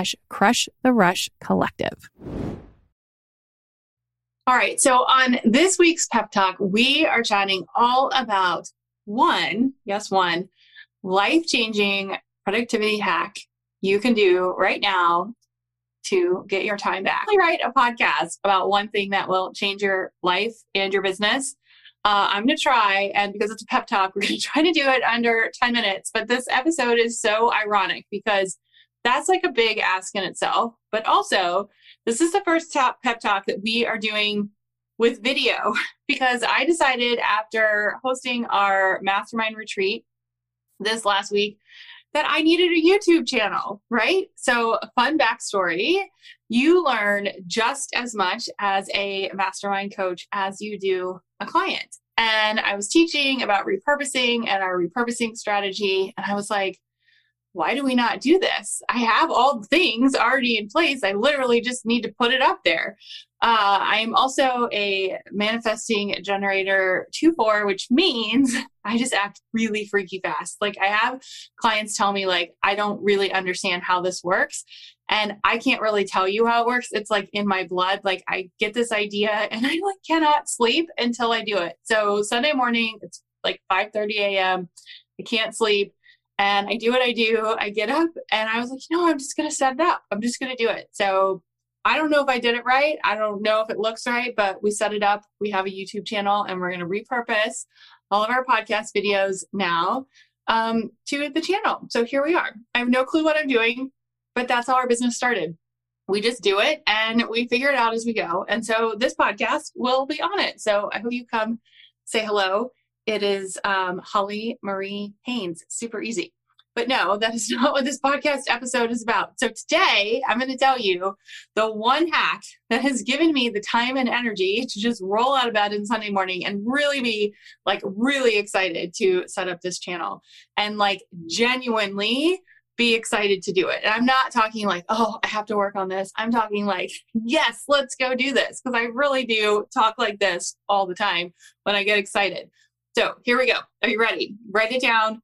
slash crush the rush collective. All right. So on this week's pep talk, we are chatting all about one, yes, one, life changing productivity hack you can do right now to get your time back. I write a podcast about one thing that will change your life and your business. Uh, I'm going to try, and because it's a pep talk, we're going to try to do it under 10 minutes. But this episode is so ironic because that's like a big ask in itself. But also, this is the first top pep talk that we are doing with video because I decided after hosting our mastermind retreat this last week that I needed a YouTube channel, right? So, fun backstory you learn just as much as a mastermind coach as you do a client. And I was teaching about repurposing and our repurposing strategy. And I was like, why do we not do this? I have all the things already in place. I literally just need to put it up there. Uh, I'm also a manifesting generator 2 4, which means I just act really freaky fast. Like, I have clients tell me, like, I don't really understand how this works. And I can't really tell you how it works. It's like in my blood. Like, I get this idea and I like cannot sleep until I do it. So, Sunday morning, it's like 5 30 a.m. I can't sleep and I do what I do. I get up and I was like, you know, I'm just going to set it up. I'm just going to do it. So I don't know if I did it right. I don't know if it looks right, but we set it up. We have a YouTube channel and we're going to repurpose all of our podcast videos now um, to the channel. So here we are. I have no clue what I'm doing, but that's how our business started. We just do it and we figure it out as we go. And so this podcast will be on it. So I hope you come say hello it is um, Holly Marie Haynes. Super easy. But no, that is not what this podcast episode is about. So today, I'm going to tell you the one hack that has given me the time and energy to just roll out of bed on Sunday morning and really be like really excited to set up this channel and like genuinely be excited to do it. And I'm not talking like, oh, I have to work on this. I'm talking like, yes, let's go do this. Because I really do talk like this all the time when I get excited. So here we go. Are you ready? Write it down,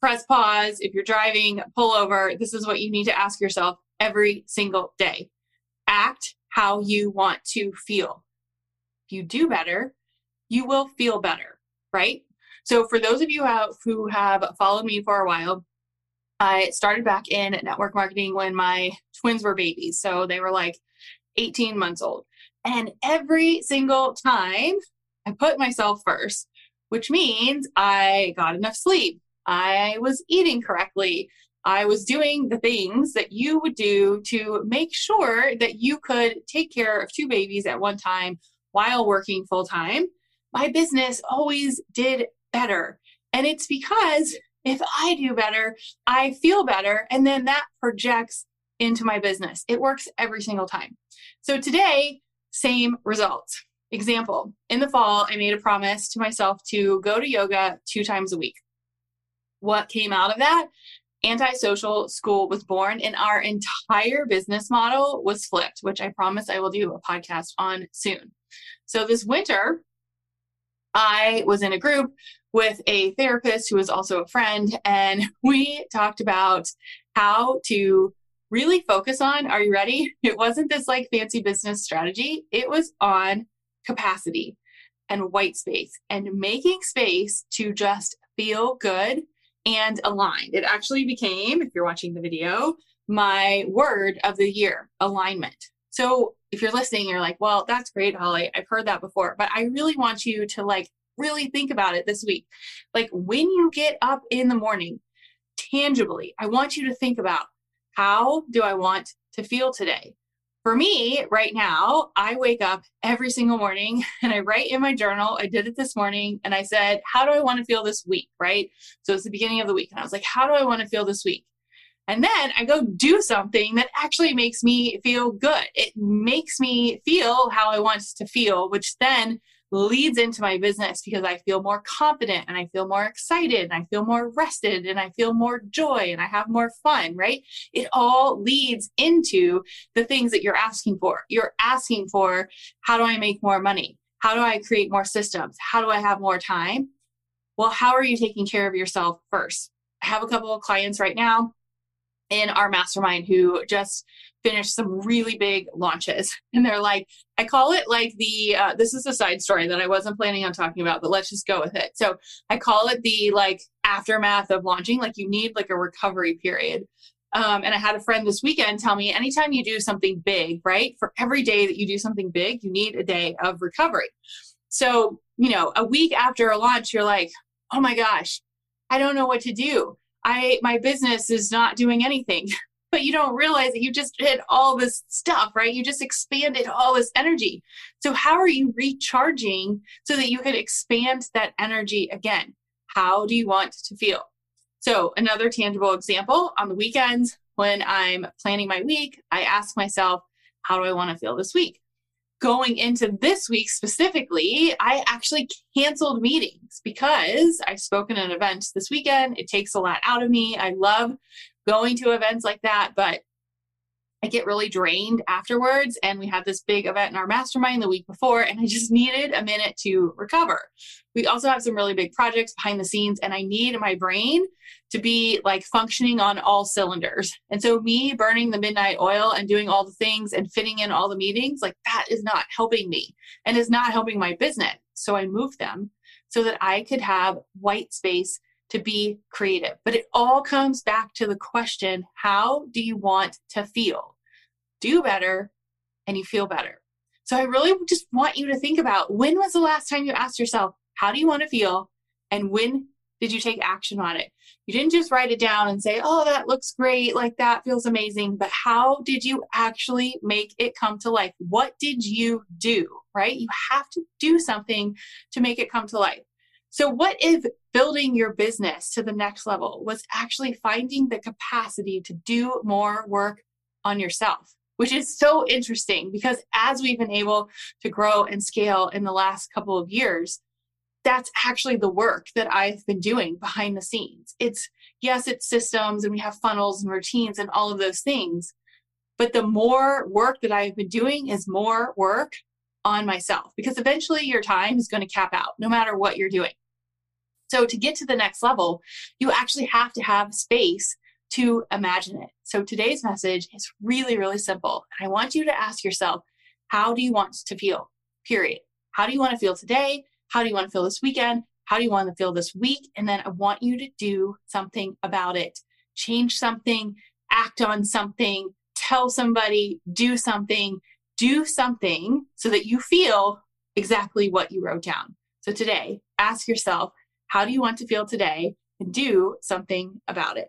press pause. If you're driving, pull over. This is what you need to ask yourself every single day. Act how you want to feel. If you do better, you will feel better, right? So for those of you out who have followed me for a while, I started back in network marketing when my twins were babies. So they were like 18 months old. And every single time I put myself first, which means I got enough sleep. I was eating correctly. I was doing the things that you would do to make sure that you could take care of two babies at one time while working full time. My business always did better. And it's because if I do better, I feel better. And then that projects into my business. It works every single time. So today, same results. Example In the fall, I made a promise to myself to go to yoga two times a week. What came out of that? Antisocial School was born, and our entire business model was flipped, which I promise I will do a podcast on soon. So, this winter, I was in a group with a therapist who was also a friend, and we talked about how to really focus on are you ready? It wasn't this like fancy business strategy, it was on capacity and white space and making space to just feel good and aligned. It actually became, if you're watching the video, my word of the year alignment. So if you're listening, you're like, well, that's great, Holly. I've heard that before, but I really want you to like really think about it this week. Like when you get up in the morning, tangibly, I want you to think about how do I want to feel today? For me, right now, I wake up every single morning and I write in my journal. I did it this morning and I said, How do I want to feel this week? Right. So it's the beginning of the week. And I was like, How do I want to feel this week? And then I go do something that actually makes me feel good. It makes me feel how I want to feel, which then leads into my business because I feel more confident and I feel more excited and I feel more rested and I feel more joy and I have more fun, right? It all leads into the things that you're asking for. You're asking for how do I make more money? How do I create more systems? How do I have more time? Well, how are you taking care of yourself first? I have a couple of clients right now in our mastermind who just finished some really big launches. And they're like i call it like the uh, this is a side story that i wasn't planning on talking about but let's just go with it. So i call it the like aftermath of launching like you need like a recovery period. Um, and i had a friend this weekend tell me anytime you do something big right for every day that you do something big you need a day of recovery. So you know a week after a launch you're like oh my gosh i don't know what to do I my business is not doing anything. But you don't realize that you just did all this stuff, right? You just expanded all this energy. So how are you recharging so that you can expand that energy again? How do you want to feel? So another tangible example on the weekends when I'm planning my week, I ask myself, how do I want to feel this week? Going into this week specifically, I actually canceled meetings because I spoke in an event this weekend. It takes a lot out of me. I love going to events like that, but I get really drained afterwards. And we had this big event in our mastermind the week before, and I just needed a minute to recover. We also have some really big projects behind the scenes, and I need my brain to be like functioning on all cylinders. And so, me burning the midnight oil and doing all the things and fitting in all the meetings, like that is not helping me and is not helping my business. So, I moved them so that I could have white space to be creative. But it all comes back to the question how do you want to feel? Do better and you feel better. So I really just want you to think about when was the last time you asked yourself, how do you want to feel? And when did you take action on it? You didn't just write it down and say, oh, that looks great, like that feels amazing, but how did you actually make it come to life? What did you do, right? You have to do something to make it come to life. So, what if building your business to the next level was actually finding the capacity to do more work on yourself? Which is so interesting because as we've been able to grow and scale in the last couple of years, that's actually the work that I've been doing behind the scenes. It's yes, it's systems and we have funnels and routines and all of those things. But the more work that I've been doing is more work on myself because eventually your time is going to cap out no matter what you're doing. So to get to the next level, you actually have to have space to imagine it. So today's message is really, really simple. I want you to ask yourself, how do you want to feel? Period. How do you want to feel today? How do you want to feel this weekend? How do you want to feel this week? And then I want you to do something about it. Change something, act on something, tell somebody, do something, do something so that you feel exactly what you wrote down. So today, ask yourself, how do you want to feel today? And do something about it.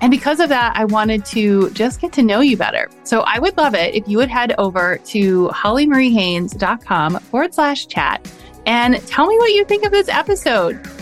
And because of that, I wanted to just get to know you better. So I would love it if you would head over to hollymariehaynes.com forward slash chat and tell me what you think of this episode.